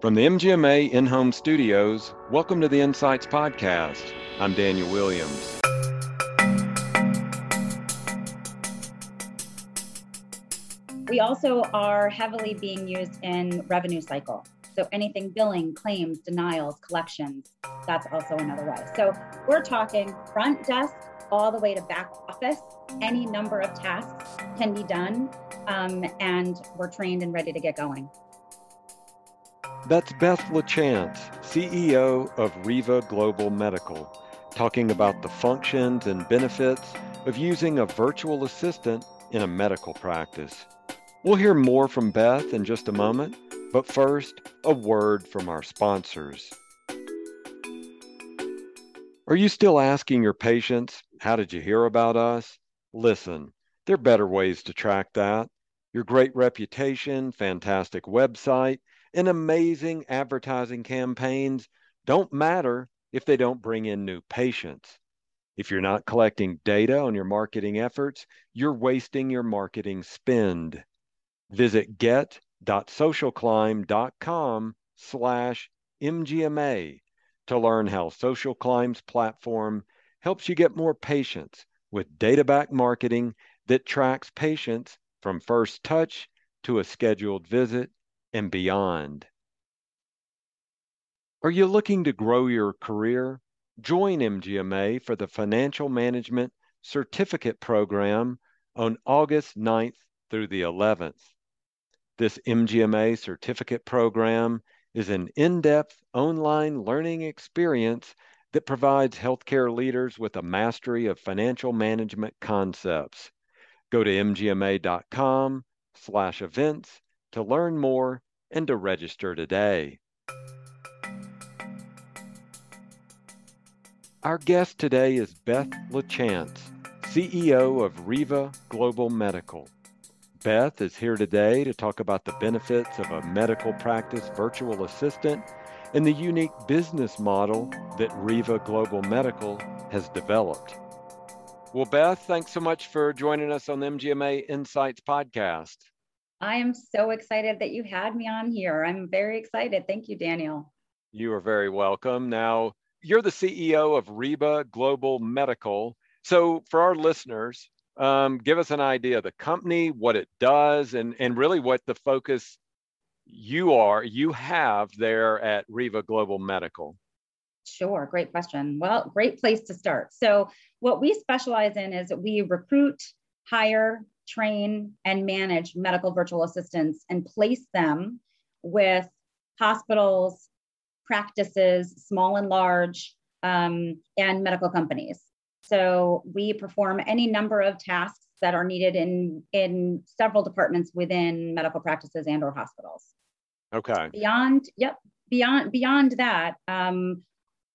From the MGMA in home studios, welcome to the Insights Podcast. I'm Daniel Williams. We also are heavily being used in revenue cycle. So anything billing, claims, denials, collections, that's also another way. So we're talking front desk all the way to back office. Any number of tasks can be done, um, and we're trained and ready to get going. That's Beth LaChance, CEO of Riva Global Medical, talking about the functions and benefits of using a virtual assistant in a medical practice. We'll hear more from Beth in just a moment, but first, a word from our sponsors. Are you still asking your patients, How did you hear about us? Listen, there are better ways to track that. Your great reputation, fantastic website, and amazing advertising campaigns don't matter if they don't bring in new patients. If you're not collecting data on your marketing efforts, you're wasting your marketing spend. Visit get.socialclimb.com slash MGMA to learn how Social Climb's platform helps you get more patients with data-backed marketing that tracks patients from first touch to a scheduled visit and beyond. Are you looking to grow your career? Join MGMA for the Financial Management Certificate Program on August 9th through the 11th. This MGMA certificate program is an in depth online learning experience that provides healthcare leaders with a mastery of financial management concepts. Go to mgma.com slash events to learn more and to register today. Our guest today is Beth LaChance, CEO of Riva Global Medical. Beth is here today to talk about the benefits of a medical practice virtual assistant and the unique business model that Riva Global Medical has developed. Well, Beth, thanks so much for joining us on the MGMA Insights podcast. I am so excited that you had me on here. I'm very excited. Thank you, Daniel. You are very welcome. Now, you're the CEO of Riva Global Medical. So, for our listeners, um, give us an idea of the company, what it does, and, and really what the focus you are, you have there at Riva Global Medical. Sure, great question. Well, great place to start. So, what we specialize in is we recruit, hire, train, and manage medical virtual assistants and place them with hospitals, practices, small and large, um, and medical companies. So we perform any number of tasks that are needed in in several departments within medical practices and or hospitals. Okay. Beyond, yep, beyond beyond that, um,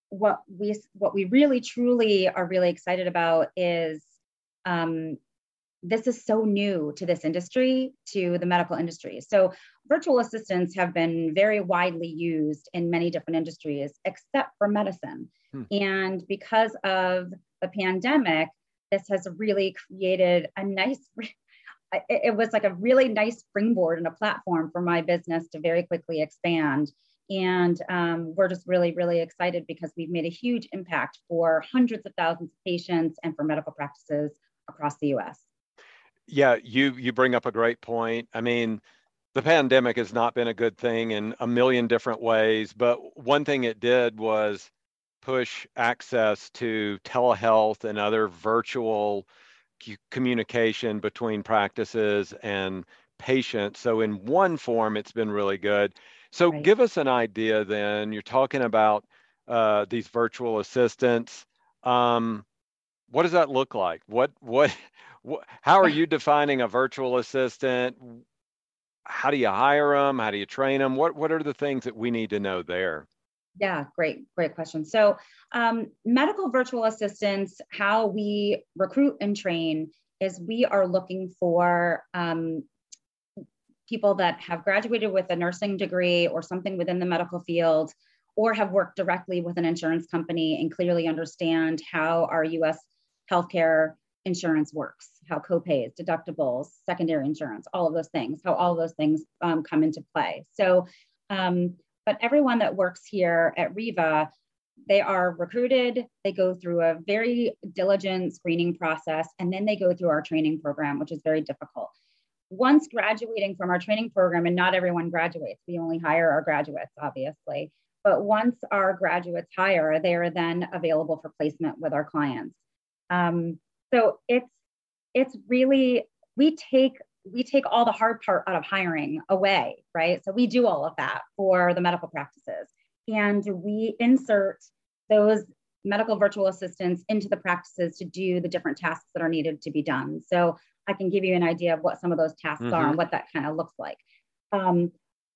what we what we really truly are really excited about is um, this is so new to this industry, to the medical industry. So virtual assistants have been very widely used in many different industries, except for medicine. Hmm. And because of the pandemic, this has really created a nice, it was like a really nice springboard and a platform for my business to very quickly expand. And um, we're just really, really excited because we've made a huge impact for hundreds of thousands of patients and for medical practices across the US. Yeah, you you bring up a great point. I mean, the pandemic has not been a good thing in a million different ways, but one thing it did was push access to telehealth and other virtual communication between practices and patients. So, in one form, it's been really good. So, right. give us an idea then. You're talking about uh, these virtual assistants. Um, what does that look like? What, what, what, how are you defining a virtual assistant? How do you hire them? How do you train them? What, what are the things that we need to know there? Yeah, great, great question. So, um, medical virtual assistants, how we recruit and train is we are looking for um, people that have graduated with a nursing degree or something within the medical field, or have worked directly with an insurance company and clearly understand how our US healthcare insurance works, how copays, deductibles, secondary insurance, all of those things, how all those things um, come into play. So, um, but everyone that works here at Riva, they are recruited, they go through a very diligent screening process, and then they go through our training program, which is very difficult. Once graduating from our training program, and not everyone graduates, we only hire our graduates, obviously. But once our graduates hire, they are then available for placement with our clients. Um, so it's it's really we take we take all the hard part out of hiring away, right? So we do all of that for the medical practices. And we insert those medical virtual assistants into the practices to do the different tasks that are needed to be done. So I can give you an idea of what some of those tasks mm-hmm. are and mm-hmm. what that kind of looks like. Um,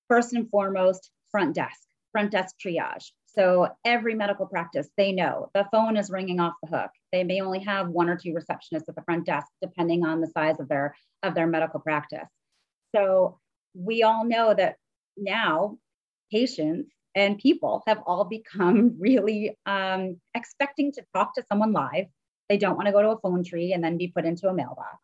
first and foremost, front desk, front desk triage. So every medical practice, they know the phone is ringing off the hook. They may only have one or two receptionists at the front desk, depending on the size of their of their medical practice. So we all know that now patients and people have all become really um, expecting to talk to someone live. They don't want to go to a phone tree and then be put into a mailbox.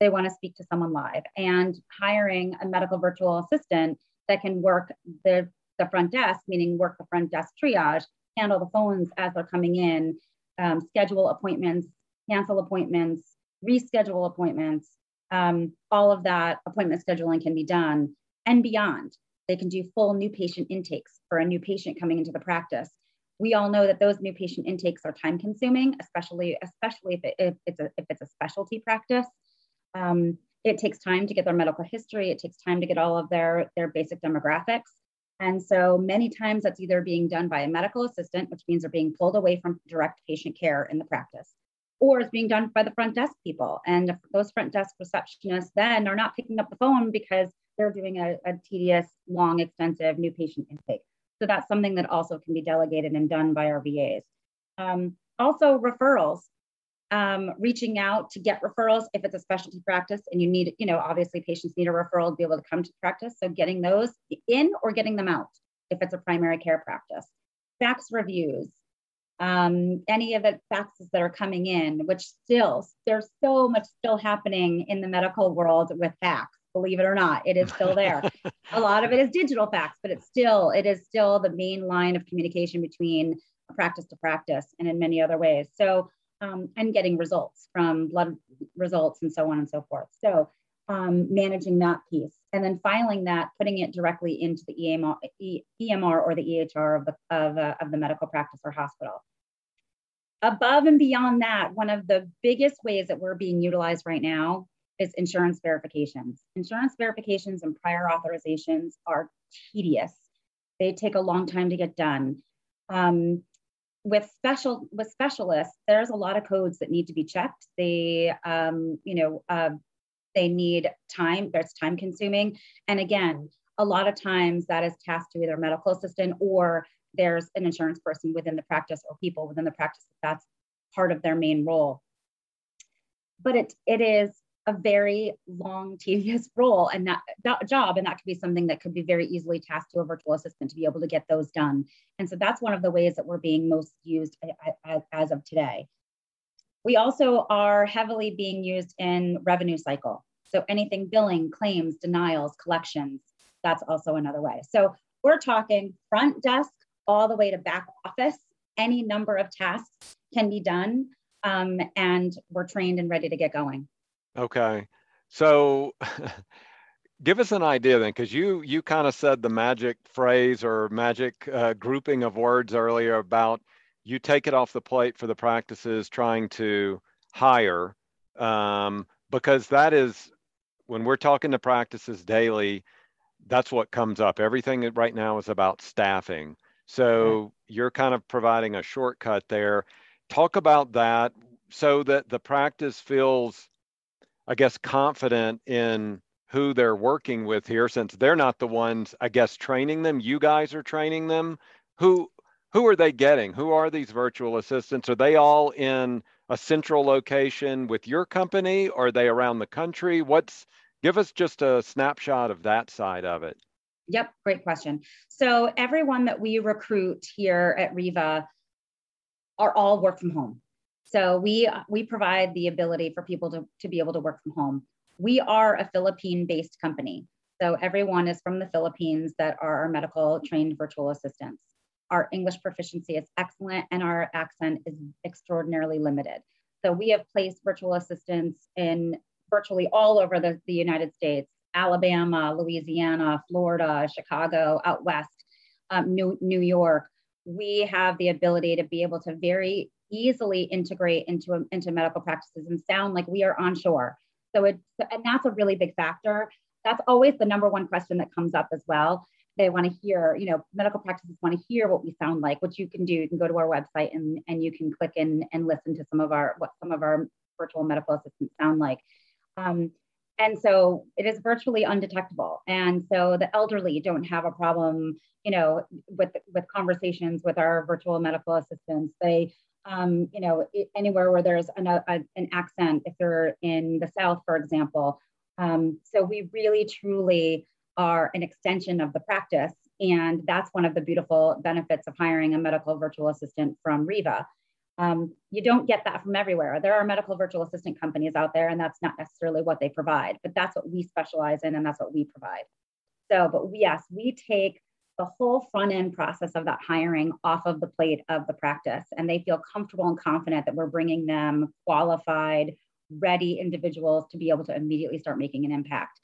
They want to speak to someone live. And hiring a medical virtual assistant that can work the the front desk, meaning work the front desk triage, handle the phones as they're coming in, um, schedule appointments, cancel appointments, reschedule appointments. Um, all of that appointment scheduling can be done and beyond. They can do full new patient intakes for a new patient coming into the practice. We all know that those new patient intakes are time consuming, especially especially if, it, if it's a if it's a specialty practice. Um, it takes time to get their medical history. It takes time to get all of their their basic demographics. And so many times that's either being done by a medical assistant, which means they're being pulled away from direct patient care in the practice, or it's being done by the front desk people. And those front desk receptionists then are not picking up the phone because they're doing a, a tedious, long, extensive new patient intake. So that's something that also can be delegated and done by our VAs. Um, also, referrals um, reaching out to get referrals if it's a specialty practice and you need, you know, obviously patients need a referral to be able to come to practice. So getting those in or getting them out if it's a primary care practice. Fax reviews, um, any of the faxes that are coming in, which still, there's so much still happening in the medical world with fax. Believe it or not, it is still there. a lot of it is digital fax, but it's still, it is still the main line of communication between practice to practice and in many other ways. So um, and getting results from blood results and so on and so forth. So um, managing that piece and then filing that, putting it directly into the EMR, EMR or the EHR of the, of, uh, of the medical practice or hospital. Above and beyond that, one of the biggest ways that we're being utilized right now is insurance verifications. Insurance verifications and prior authorizations are tedious. They take a long time to get done. Um, with special with specialists, there's a lot of codes that need to be checked. They, um, you know, uh, they need time. That's time consuming, and again, a lot of times that is tasked to either medical assistant or there's an insurance person within the practice or people within the practice that's part of their main role. But it it is a very long, tedious role and that, that job. And that could be something that could be very easily tasked to a virtual assistant to be able to get those done. And so that's one of the ways that we're being most used as of today. We also are heavily being used in revenue cycle. So anything billing, claims, denials, collections, that's also another way. So we're talking front desk all the way to back office. Any number of tasks can be done. Um, and we're trained and ready to get going. Okay. So give us an idea then, because you you kind of said the magic phrase or magic uh, grouping of words earlier about you take it off the plate for the practices trying to hire, um, because that is when we're talking to practices daily, that's what comes up. Everything right now is about staffing. So you're kind of providing a shortcut there. Talk about that so that the practice feels I guess, confident in who they're working with here since they're not the ones, I guess, training them. You guys are training them. Who who are they getting? Who are these virtual assistants? Are they all in a central location with your company? Or are they around the country? What's give us just a snapshot of that side of it. Yep, great question. So everyone that we recruit here at Riva are all work from home. So we we provide the ability for people to, to be able to work from home. We are a Philippine based company. So everyone is from the Philippines that are our medical trained virtual assistants. Our English proficiency is excellent and our accent is extraordinarily limited. So we have placed virtual assistants in virtually all over the, the United States, Alabama, Louisiana, Florida, Chicago, out west, um, New, New York. We have the ability to be able to very easily integrate into, into medical practices and sound like we are onshore. So it's, and that's a really big factor. That's always the number one question that comes up as well. They want to hear, you know, medical practices want to hear what we sound like. What you can do, you can go to our website and, and you can click in and listen to some of our, what some of our virtual medical assistants sound like. Um, and so it is virtually undetectable. And so the elderly don't have a problem, you know, with, with conversations with our virtual medical assistants. They um, you know, anywhere where there's an, a, an accent, if they're in the South, for example. Um, so we really, truly are an extension of the practice. And that's one of the beautiful benefits of hiring a medical virtual assistant from Riva. Um, you don't get that from everywhere. There are medical virtual assistant companies out there, and that's not necessarily what they provide, but that's what we specialize in, and that's what we provide. So, but yes, we take the whole front end process of that hiring off of the plate of the practice. And they feel comfortable and confident that we're bringing them qualified ready individuals to be able to immediately start making an impact.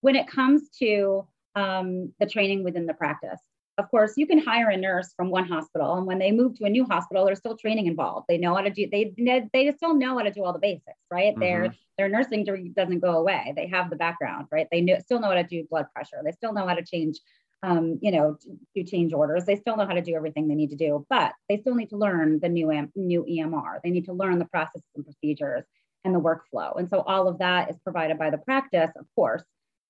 When it comes to um, the training within the practice of course you can hire a nurse from one hospital and when they move to a new hospital there's still training involved. They know how to do they they still know how to do all the basics right? Mm-hmm. their their nursing degree doesn't go away. They have the background right? They know, still know how to do blood pressure. They still know how to change um, you know, do change orders. They still know how to do everything they need to do, but they still need to learn the new new EMR. They need to learn the processes and procedures and the workflow. And so all of that is provided by the practice. Of course,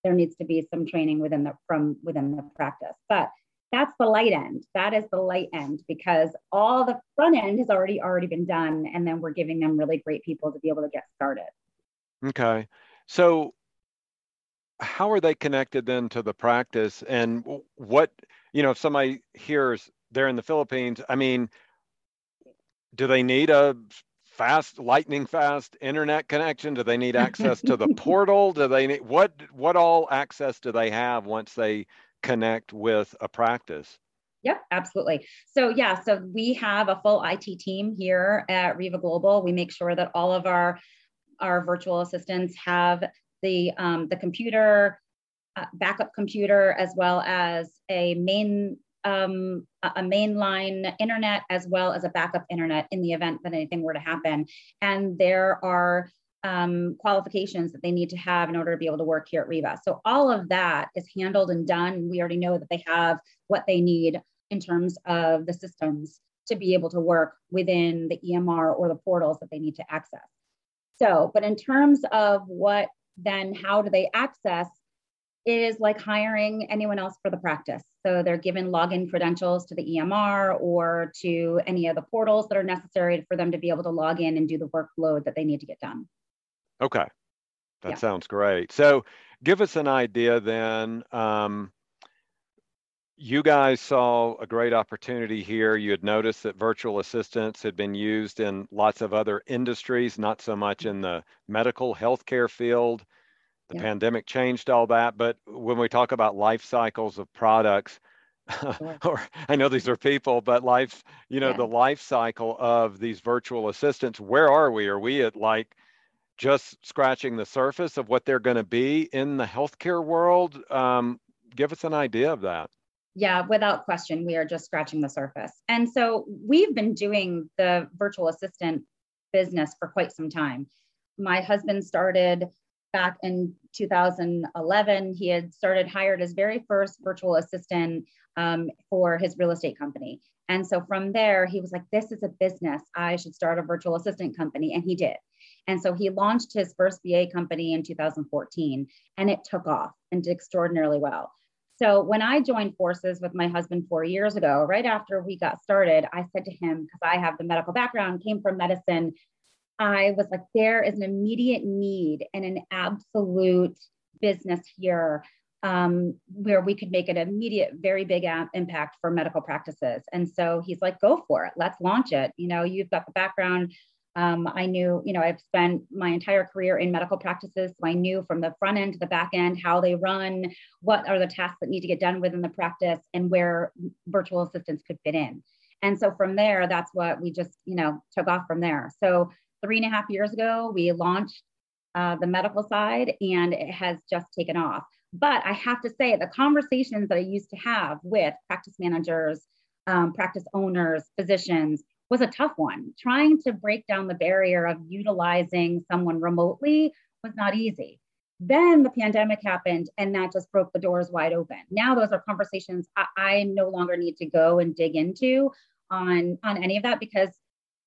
there needs to be some training within the from within the practice, but that's the light end. That is the light end because all the front end has already already been done, and then we're giving them really great people to be able to get started. Okay, so how are they connected then to the practice and what you know if somebody hears they're in the philippines i mean do they need a fast lightning fast internet connection do they need access to the portal do they need what what all access do they have once they connect with a practice Yep, absolutely. So yeah, so we have a full IT team here at Riva Global. We make sure that all of our our virtual assistants have the, um, the computer, uh, backup computer, as well as a main um, a mainline internet as well as a backup internet in the event that anything were to happen. And there are um, qualifications that they need to have in order to be able to work here at Riva. So all of that is handled and done. We already know that they have what they need in terms of the systems to be able to work within the EMR or the portals that they need to access. So, but in terms of what then how do they access it is like hiring anyone else for the practice. So they're given login credentials to the EMR or to any of the portals that are necessary for them to be able to log in and do the workload that they need to get done. Okay, that yeah. sounds great. So give us an idea then. Um, you guys saw a great opportunity here. You had noticed that virtual assistants had been used in lots of other industries, not so much in the medical healthcare field. The yeah. pandemic changed all that. But when we talk about life cycles of products, or I know these are people, but life, you know, yeah. the life cycle of these virtual assistants, where are we? Are we at like just scratching the surface of what they're going to be in the healthcare world? Um, give us an idea of that yeah, without question, we are just scratching the surface. And so we've been doing the virtual assistant business for quite some time. My husband started back in 2011. He had started, hired his very first virtual assistant um, for his real estate company. And so from there, he was like, This is a business. I should start a virtual assistant company. And he did. And so he launched his first VA company in 2014, and it took off and did extraordinarily well. So when I joined forces with my husband four years ago, right after we got started, I said to him, because I have the medical background, came from medicine, I was like, there is an immediate need and an absolute business here um, where we could make an immediate, very big a- impact for medical practices. And so he's like, go for it. Let's launch it. You know, you've got the background Um, I knew, you know, I've spent my entire career in medical practices. So I knew from the front end to the back end how they run, what are the tasks that need to get done within the practice, and where virtual assistants could fit in. And so from there, that's what we just, you know, took off from there. So three and a half years ago, we launched uh, the medical side and it has just taken off. But I have to say, the conversations that I used to have with practice managers, um, practice owners, physicians was a tough one. Trying to break down the barrier of utilizing someone remotely was not easy. Then the pandemic happened and that just broke the doors wide open. Now those are conversations I, I no longer need to go and dig into on, on any of that because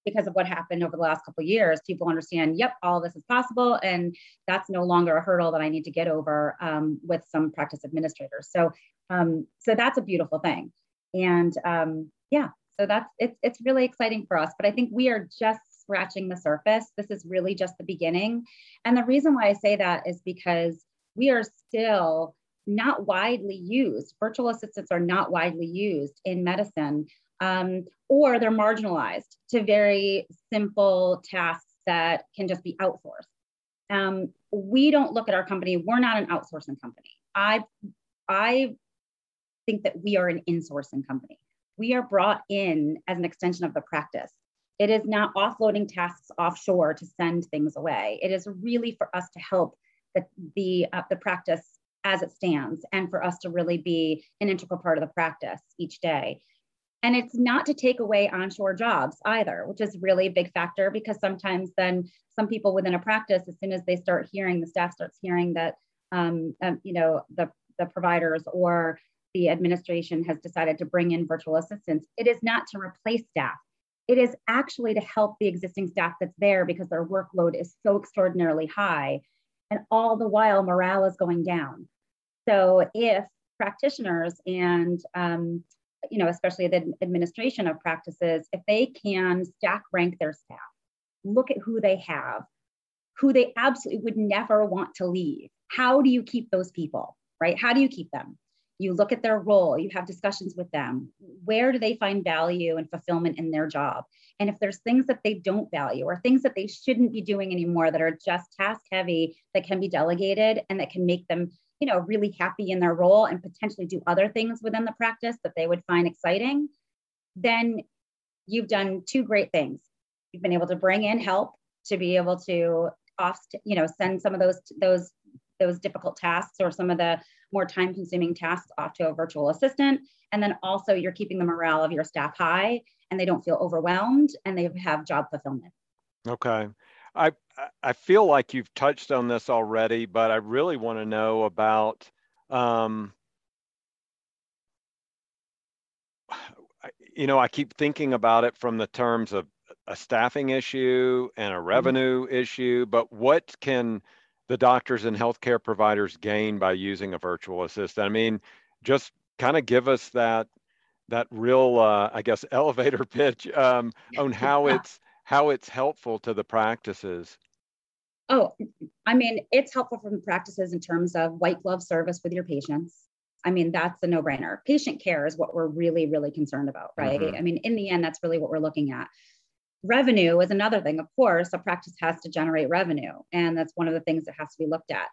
because of what happened over the last couple years, people understand, yep, all this is possible. And that's no longer a hurdle that I need to get over um, with some practice administrators. So, um, so that's a beautiful thing. And um, yeah, so that's, it's, it's really exciting for us, but I think we are just scratching the surface. This is really just the beginning. And the reason why I say that is because we are still not widely used. Virtual assistants are not widely used in medicine um, or they're marginalized to very simple tasks that can just be outsourced. Um, we don't look at our company, we're not an outsourcing company. I, I think that we are an insourcing company. We are brought in as an extension of the practice. It is not offloading tasks offshore to send things away. It is really for us to help the, the, uh, the practice as it stands and for us to really be an integral part of the practice each day. And it's not to take away onshore jobs either, which is really a big factor because sometimes then some people within a practice, as soon as they start hearing, the staff starts hearing that, um, um, you know, the, the providers or the administration has decided to bring in virtual assistants, it is not to replace staff. It is actually to help the existing staff that's there because their workload is so extraordinarily high. And all the while, morale is going down. So if practitioners and um, you know, especially the administration of practices, if they can stack rank their staff, look at who they have, who they absolutely would never want to leave. How do you keep those people, right? How do you keep them? You look at their role, you have discussions with them. Where do they find value and fulfillment in their job? And if there's things that they don't value or things that they shouldn't be doing anymore that are just task heavy that can be delegated and that can make them you know, really happy in their role and potentially do other things within the practice that they would find exciting, then you've done two great things. You've been able to bring in help to be able to off, you know, send some of those those those difficult tasks or some of the more time consuming tasks off to a virtual assistant. And then also you're keeping the morale of your staff high and they don't feel overwhelmed and they have job fulfillment. Okay. I I feel like you've touched on this already, but I really want to know about um, you know, I keep thinking about it from the terms of a staffing issue and a mm-hmm. revenue mm-hmm. issue, but what can the doctors and healthcare providers gain by using a virtual assistant? I mean, just kind of give us that that real, uh, I guess, elevator pitch um, on how it's how it's helpful to the practices. Oh, I mean, it's helpful from the practices in terms of white glove service with your patients. I mean, that's a no brainer. Patient care is what we're really, really concerned about, right? Mm-hmm. I mean, in the end, that's really what we're looking at. Revenue is another thing. Of course, a practice has to generate revenue, and that's one of the things that has to be looked at.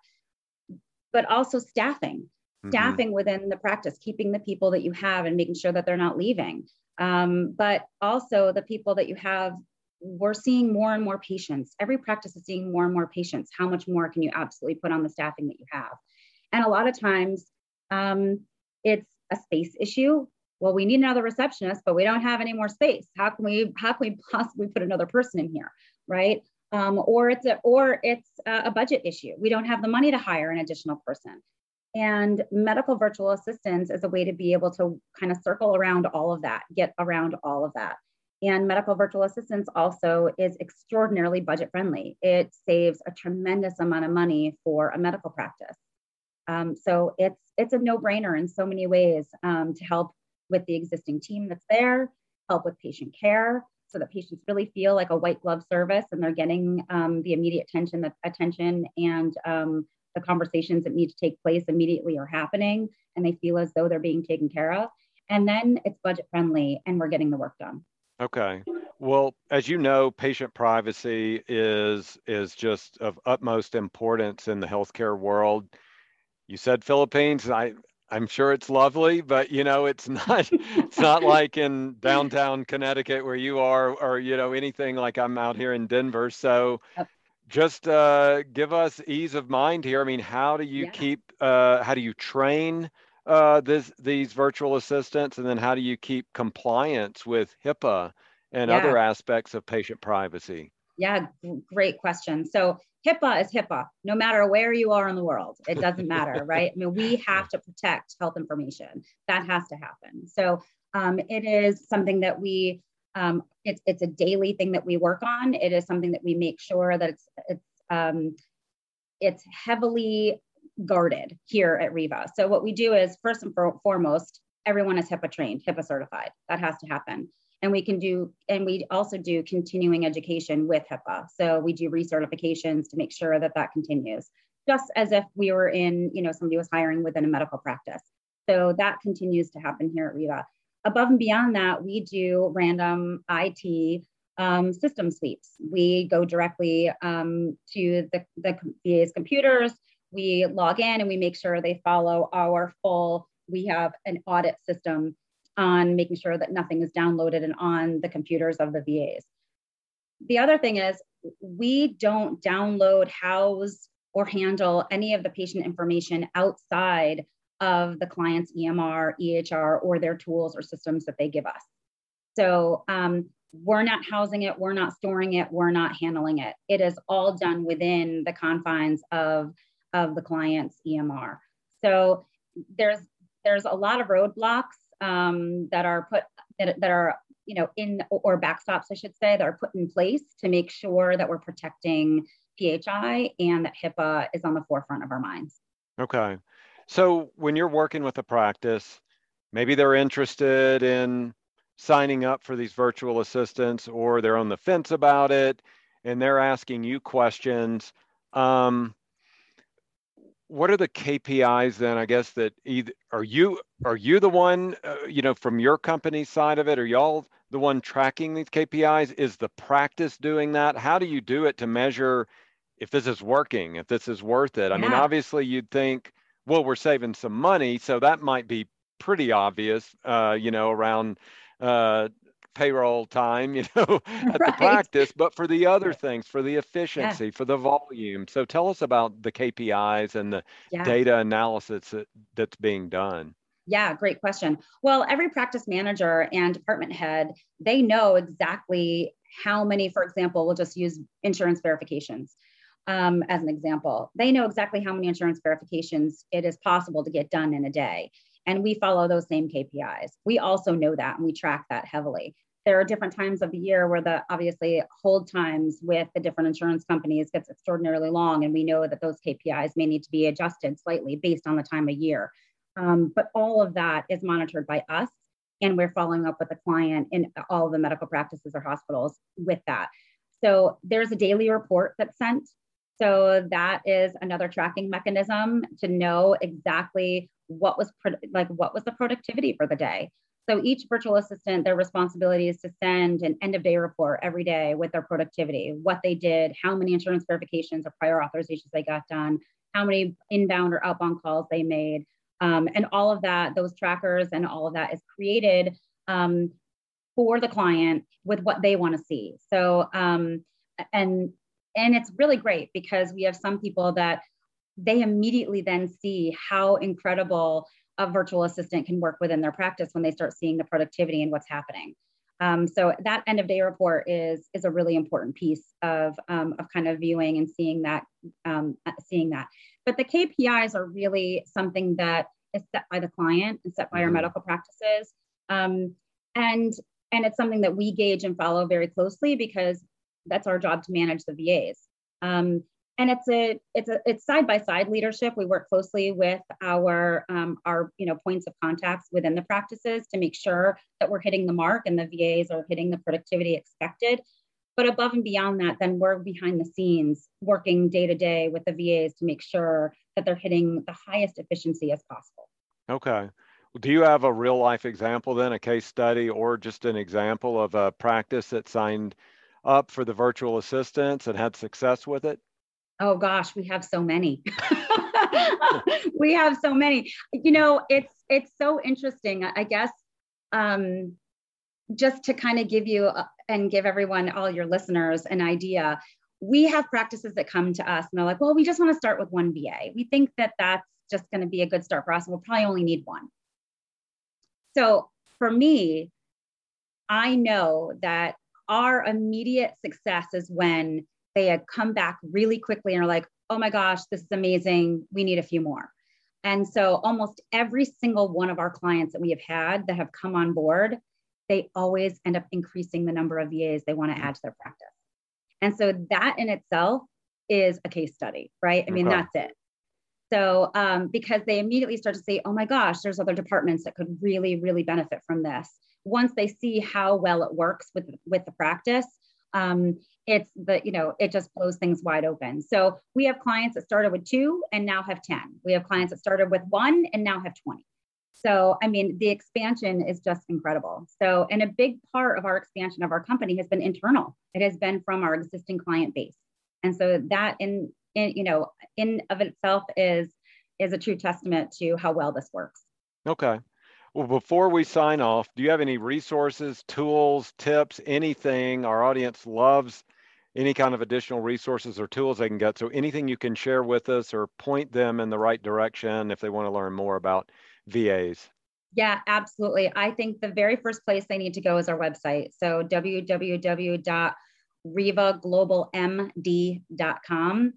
But also staffing, mm-hmm. staffing within the practice, keeping the people that you have and making sure that they're not leaving. Um, but also the people that you have we're seeing more and more patients. Every practice is seeing more and more patients. How much more can you absolutely put on the staffing that you have? And a lot of times um, it's a space issue. Well, we need another receptionist, but we don't have any more space. How can we how can we possibly put another person in here, right? Um, or it's a or it's a budget issue. We don't have the money to hire an additional person. And medical virtual assistants is a way to be able to kind of circle around all of that, get around all of that. And medical virtual assistance also is extraordinarily budget friendly. It saves a tremendous amount of money for a medical practice. Um, so it's it's a no-brainer in so many ways um, to help with the existing team that's there, help with patient care, so that patients really feel like a white glove service and they're getting um, the immediate attention, the attention and um, the conversations that need to take place immediately are happening, and they feel as though they're being taken care of. And then it's budget friendly, and we're getting the work done. Okay. Well, as you know, patient privacy is is just of utmost importance in the healthcare world. You said Philippines. I I'm sure it's lovely, but you know, it's not it's not like in downtown Connecticut where you are, or you know, anything like I'm out here in Denver. So, just uh, give us ease of mind here. I mean, how do you yeah. keep? Uh, how do you train uh, this these virtual assistants, and then how do you keep compliance with HIPAA and yeah. other aspects of patient privacy? Yeah, great question. So HIPAA is HIPAA, no matter where you are in the world. It doesn't matter, right? I mean, we have to protect health information. That has to happen. So um, it is something that we, um, it's, it's a daily thing that we work on. It is something that we make sure that it's, it's, um, it's heavily guarded here at Riva. So what we do is first and foremost, everyone is HIPAA trained, HIPAA certified. That has to happen and we can do and we also do continuing education with HIPAA. So we do recertifications to make sure that that continues, just as if we were in, you know, somebody was hiring within a medical practice. So that continues to happen here at Riva. Above and beyond that, we do random IT um, system sweeps. We go directly um, to the, the VA's computers. We log in and we make sure they follow our full. We have an audit system on making sure that nothing is downloaded and on the computers of the VAs. The other thing is we don't download, house, or handle any of the patient information outside of the client's EMR, EHR, or their tools or systems that they give us. So um, we're not housing it, we're not storing it, we're not handling it. It is all done within the confines of, of the client's EMR. So there's there's a lot of roadblocks um, that are put that, that are you know in or backstops i should say that are put in place to make sure that we're protecting phi and that hipaa is on the forefront of our minds. Okay. So when you're working with a practice maybe they're interested in signing up for these virtual assistants or they're on the fence about it and they're asking you questions um, what are the KPIs then? I guess that either are you are you the one uh, you know from your company side of it? Are y'all the one tracking these KPIs? Is the practice doing that? How do you do it to measure if this is working, if this is worth it? I mean, obviously you'd think, well, we're saving some money, so that might be pretty obvious, uh, you know, around uh, payroll time, you know, at right. the practice, but for the other things, for the efficiency, yeah. for the volume. So tell us about the KPIs and the yeah. data analysis that, that's being done. Yeah, great question. Well, every practice manager and department head, they know exactly how many, for example, we'll just use insurance verifications um, as an example. They know exactly how many insurance verifications it is possible to get done in a day. And we follow those same KPIs. We also know that and we track that heavily there are different times of the year where the obviously hold times with the different insurance companies gets extraordinarily long and we know that those kpis may need to be adjusted slightly based on the time of year. Um, but all of that is monitored by us and we're following up with the client in all the medical practices or hospitals with that. So there's a daily report that's sent. So that is another tracking mechanism to know exactly what was pro- like what was the productivity for the day so each virtual assistant, their responsibility is to send an end of day report every day with their productivity, what they did, how many insurance verifications or prior authorizations they got done, how many inbound or outbound calls they made. Um, and all of that, those trackers and all of that is created um, for the client with what they want to see. So, um, and and it's really great because we have some people that they immediately then see how incredible a virtual assistant can work within their practice when they start seeing the productivity and what's happening. Um, so that end of day report is is a really important piece of um, of kind of viewing and seeing that um, seeing that. But the KPIs are really something that is set by the client and set by our mm-hmm. medical practices, um, and and it's something that we gauge and follow very closely because that's our job to manage the VAs. And it's a it's a it's side by side leadership. We work closely with our um, our you know points of contacts within the practices to make sure that we're hitting the mark and the vas are hitting the productivity expected. But above and beyond that then we're behind the scenes working day to day with the vas to make sure that they're hitting the highest efficiency as possible. Okay. Do you have a real life example then, a case study, or just an example of a practice that signed up for the virtual assistants and had success with it? Oh gosh, we have so many. we have so many. You know, it's it's so interesting. I guess um, just to kind of give you uh, and give everyone, all your listeners, an idea. We have practices that come to us and they're like, well, we just want to start with one VA. We think that that's just going to be a good start for us. And we'll probably only need one. So for me, I know that our immediate success is when they had come back really quickly and are like, oh my gosh, this is amazing. We need a few more. And so almost every single one of our clients that we have had that have come on board, they always end up increasing the number of VAs they want to add to their practice. And so that in itself is a case study, right? I mean, okay. that's it. So, um, because they immediately start to say, oh my gosh, there's other departments that could really, really benefit from this. Once they see how well it works with, with the practice, um, it's the you know it just blows things wide open. So we have clients that started with two and now have 10 we have clients that started with one and now have 20 so i mean the expansion is just incredible. So and a big part of our expansion of our company has been internal. It has been from our existing client base. And so that in in you know in of itself is is a true testament to how well this works. Okay. Well, before we sign off, do you have any resources, tools, tips, anything? Our audience loves? Any kind of additional resources or tools they can get? So, anything you can share with us or point them in the right direction if they want to learn more about VAs? Yeah, absolutely. I think the very first place they need to go is our website. So, www.rivaglobalmd.com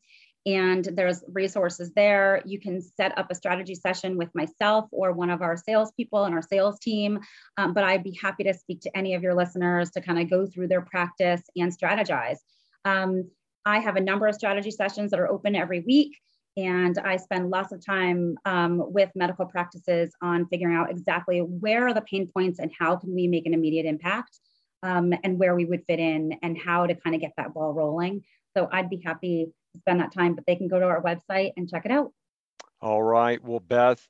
and there's resources there. You can set up a strategy session with myself or one of our salespeople and our sales team. Um, but I'd be happy to speak to any of your listeners to kind of go through their practice and strategize. Um, I have a number of strategy sessions that are open every week. And I spend lots of time um, with medical practices on figuring out exactly where are the pain points and how can we make an immediate impact um, and where we would fit in and how to kind of get that ball rolling. So I'd be happy to spend that time, but they can go to our website and check it out. All right. Well, Beth,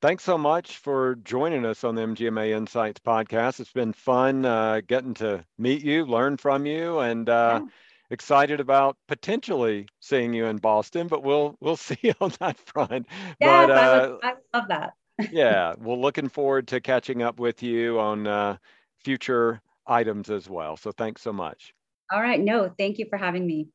thanks so much for joining us on the MGMA Insights podcast. It's been fun uh, getting to meet you, learn from you, and uh, yeah. Excited about potentially seeing you in Boston. But we'll we'll see on that front. Yeah, but, uh, I, would, I love that. yeah, we're looking forward to catching up with you on uh, future items as well. So thanks so much. All right. No, thank you for having me.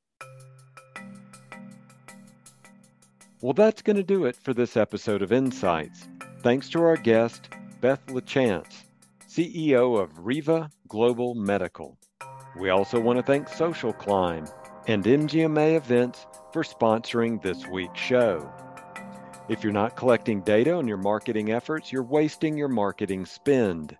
Well, that's going to do it for this episode of Insights. Thanks to our guest, Beth LaChance, CEO of Riva Global Medical. We also want to thank Social Climb and MGMA Events for sponsoring this week's show. If you're not collecting data on your marketing efforts, you're wasting your marketing spend.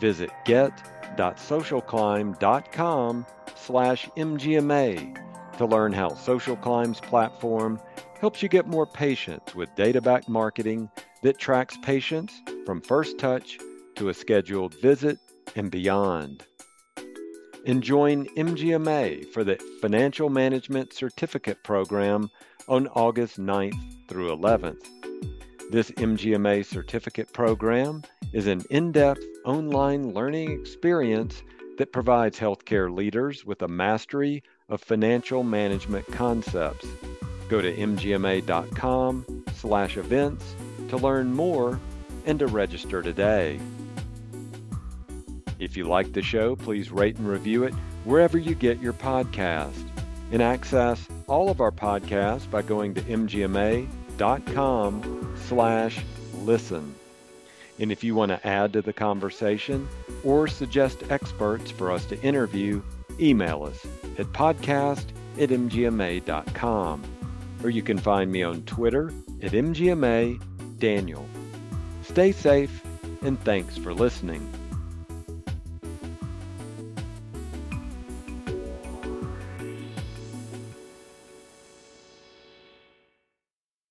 Visit get.socialclimb.com slash MGMA to learn how Social Climb's platform helps you get more patients with data backed marketing that tracks patients from first touch to a scheduled visit and beyond. And join MGMA for the Financial Management Certificate Program on August 9th through 11th. This MGMA certificate program is an in depth online learning experience that provides healthcare leaders with a mastery of financial management concepts Go to mgma.com slash events to learn more and to register today. If you like the show, please rate and review it wherever you get your podcast. And access all of our podcasts by going to mgma.com slash listen. And if you want to add to the conversation or suggest experts for us to interview, email us at podcast at mgma.com or you can find me on Twitter at MGMA Daniel. Stay safe and thanks for listening.